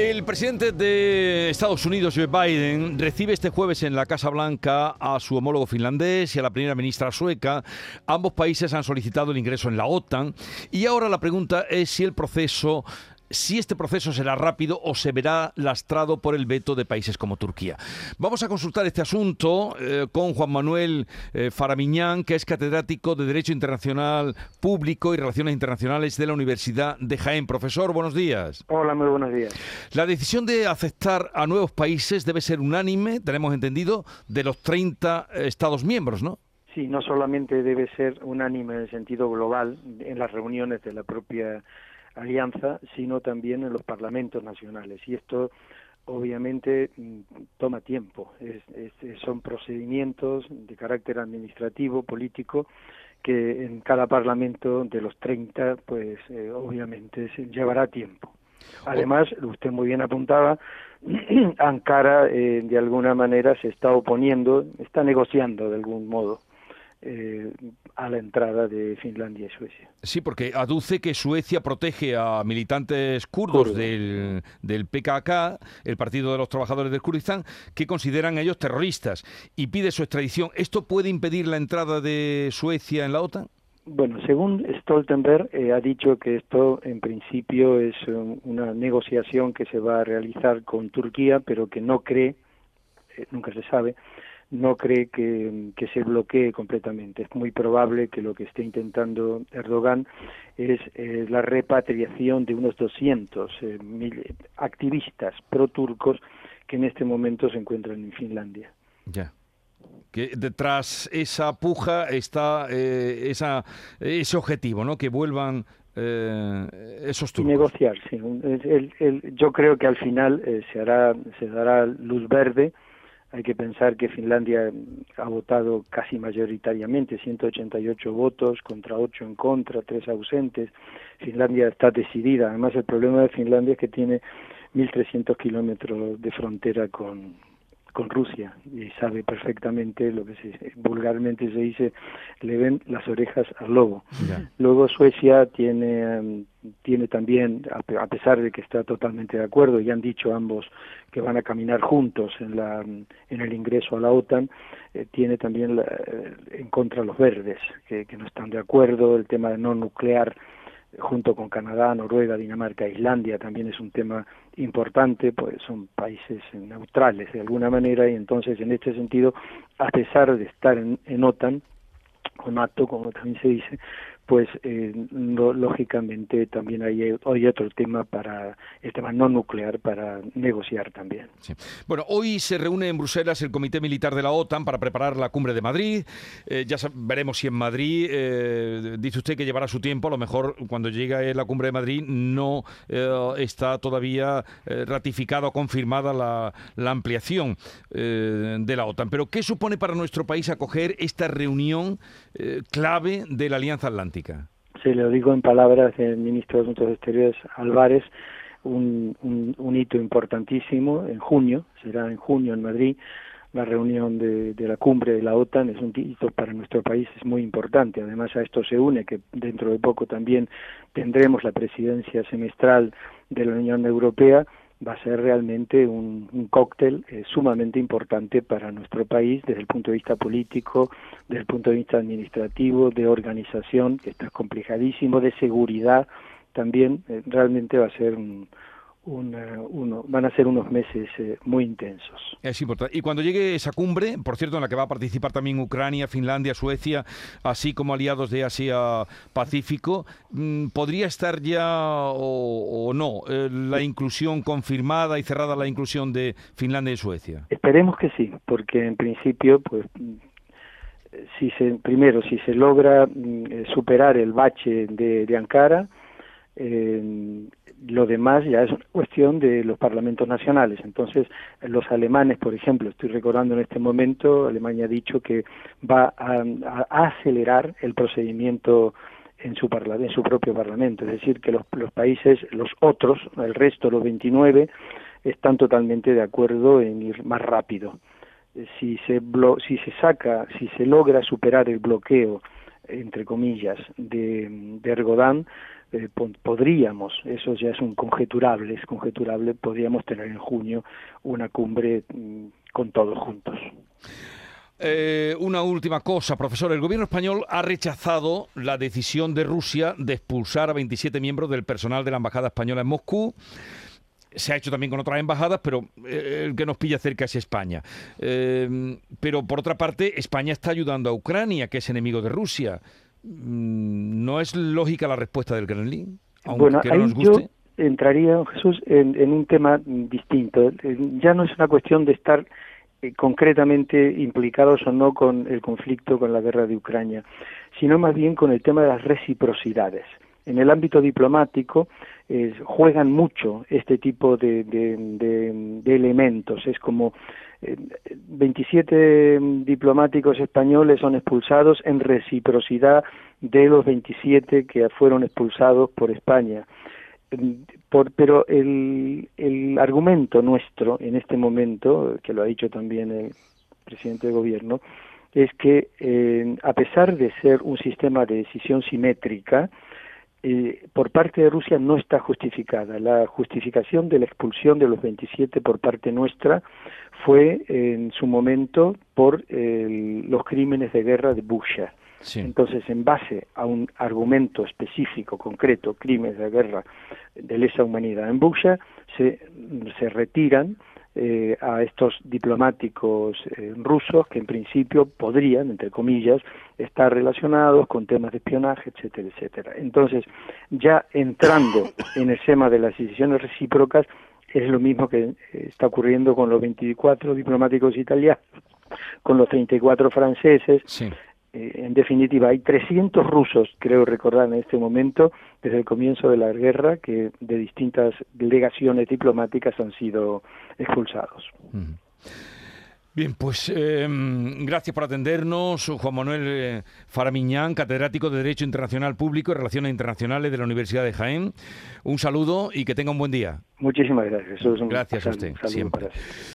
El presidente de Estados Unidos, Joe Biden, recibe este jueves en la Casa Blanca a su homólogo finlandés y a la primera ministra sueca. Ambos países han solicitado el ingreso en la OTAN y ahora la pregunta es si el proceso si este proceso será rápido o se verá lastrado por el veto de países como Turquía. Vamos a consultar este asunto eh, con Juan Manuel eh, Faramiñán, que es catedrático de Derecho Internacional Público y Relaciones Internacionales de la Universidad de Jaén. Profesor, buenos días. Hola, muy buenos días. La decisión de aceptar a nuevos países debe ser unánime, tenemos entendido, de los 30 Estados miembros, ¿no? Sí, no solamente debe ser unánime en el sentido global en las reuniones de la propia alianza, sino también en los parlamentos nacionales. Y esto obviamente mm, toma tiempo. son procedimientos de carácter administrativo, político, que en cada parlamento de los 30, pues eh, obviamente se llevará tiempo. Además, usted muy bien apuntaba, Ankara eh, de alguna manera se está oponiendo, está negociando de algún modo eh, a la entrada de Finlandia y Suecia. Sí, porque aduce que Suecia protege a militantes kurdos del, del, PKK, el Partido de los Trabajadores del Kurdistán, que consideran ellos terroristas y pide su extradición. ¿Esto puede impedir la entrada de Suecia en la OTAN? Bueno, según Stoltenberg, eh, ha dicho que esto en principio es una negociación que se va a realizar con Turquía, pero que no cree, eh, nunca se sabe, no cree que, se bloquee completamente. Es muy probable que lo que esté intentando Erdogan es eh, la repatriación de unos 200 eh, activistas pro-turcos que en este momento se encuentran en Finlandia. Ya. Que detrás esa puja está eh, esa, ese objetivo, ¿no? Que vuelvan esos turcos. negociar, sí. yo creo que al final se hará, se dará luz verde hay que pensar que Finlandia ha votado casi mayoritariamente, 188 votos contra 8 en contra, 3 ausentes. Finlandia está decidida. Además, el problema de Finlandia es que tiene 1.300 kilómetros de frontera con, con Rusia y sabe perfectamente lo que se, vulgarmente se dice, le ven las orejas al lobo. Luego Suecia tiene, em, tiene también, a pesar de que está totalmente de acuerdo, y han dicho ambos que van a caminar juntos en, la, en el ingreso a la OTAN, eh, tiene también eh, en contra los verdes, que, que no están de acuerdo, el tema de no nuclear junto con Canadá, Noruega, Dinamarca, Islandia también es un tema importante, pues son países neutrales de alguna manera y entonces en este sentido, a pesar de estar en, en OTAN, o NATO como también se dice, pues eh, lógicamente también hay, otro tema para el tema no nuclear para negociar también. Bueno, hoy se reúne en Bruselas el Comité Militar de la OTAN para preparar la cumbre de Madrid. Eh, ya veremos si en Madrid, eh, dice usted que llevará su tiempo, a lo mejor cuando llegue la cumbre de Madrid no está todavía ratificada o confirmada la, la ampliación de la OTAN. Pero ¿qué supone para nuestro país acoger esta reunión clave de la Alianza Atlántica? Se lo digo en palabras del ministro de Asuntos Exteriores Álvarez, un, un, hito importantísimo en junio, será en junio en Madrid, la reunión de, la cumbre de la OTAN es un hito para nuestro país, es muy importante. Además, a esto se une que dentro de poco también tendremos la presidencia semestral de la Unión Europea va a ser realmente un, cóctel eh, sumamente importante para nuestro país desde el punto de vista político, desde el punto de vista administrativo, de organización, que está complicadísimo, de seguridad también, eh, realmente va a ser un, uno, van a ser unos meses eh, muy intensos. Es importante. Y cuando llegue esa cumbre, por cierto, en la que va a participar también Ucrania, Finlandia, Suecia, así como aliados de Asia-Pacífico, mm, ¿podría estar ya o, no eh, la inclusión confirmada y cerrada la inclusión de Finlandia y Suecia? Esperemos que sí, porque en principio, pues si se, primero, si se logra mm, eh, superar el bache de, de Ankara, eh, lo demás ya es cuestión de los parlamentos nacionales. Entonces, los alemanes, por ejemplo, estoy recordando en este momento, Alemania ha dicho que va a, acelerar el procedimiento en su, en su propio parlamento, es decir, que los, los países, los otros, el resto, los 29, están totalmente de acuerdo en ir más rápido. Si se, si se saca, si se logra superar el bloqueo entre comillas, de, de Ergodán, eh, podríamos, eso ya es un conjeturable, es conjeturable, podríamos tener en junio una cumbre mm, con todos juntos. Eh, una última cosa, profesor. El gobierno español ha rechazado la decisión de Rusia de expulsar a 27 miembros del personal de la Embajada Española en Moscú. Se ha hecho también con otras embajadas, pero eh, el que nos pilla cerca es España. Eh, pero por otra parte, España está ayudando a Ucrania, que es enemigo de Rusia. Mm, ¿No es lógica la respuesta del Kremlin? Aunque no nos guste? yo entraría, Jesús, en un tema distinto. Ya no es una cuestión de estar eh, concretamente implicados o no con el conflicto, con la guerra de Ucrania, sino más bien con el tema de las reciprocidades. En el ámbito diplomático eh, juegan mucho este tipo de, elementos. Es como 27 eh, diplomáticos españoles son expulsados en reciprocidad de los 27 que fueron expulsados por España. Pero el, el argumento nuestro en este momento, que lo ha dicho también el presidente de gobierno, es que eh, a pesar de ser un sistema de decisión simétrica, eh, por parte de Rusia no está justificada. La justificación de la expulsión de los 27 por parte nuestra fue en su momento por los crímenes de guerra de Busha. Entonces, en base a un argumento específico, concreto, crímenes de guerra de lesa humanidad en Busha, se, se retiran eh, a estos diplomáticos eh, rusos que en principio podrían, entre comillas, estar relacionados con temas de espionaje, etcétera, etcétera. Entonces, ya entrando en el tema de las decisiones recíprocas, es lo mismo que eh, está ocurriendo con los 24 diplomáticos italianos, con los 34 franceses, sí. En definitiva, hay 300 rusos, creo recordar en este momento, desde el comienzo de la guerra, que de distintas delegaciones diplomáticas han sido expulsados. Bien, pues em, gracias por atendernos, Juan Manuel eh, Faramiñán, catedrático de Derecho Internacional Público y Relaciones Internacionales de la Universidad de Jaén. Un saludo y que tenga un buen día. Muchísimas gracias. gracias a usted, siempre.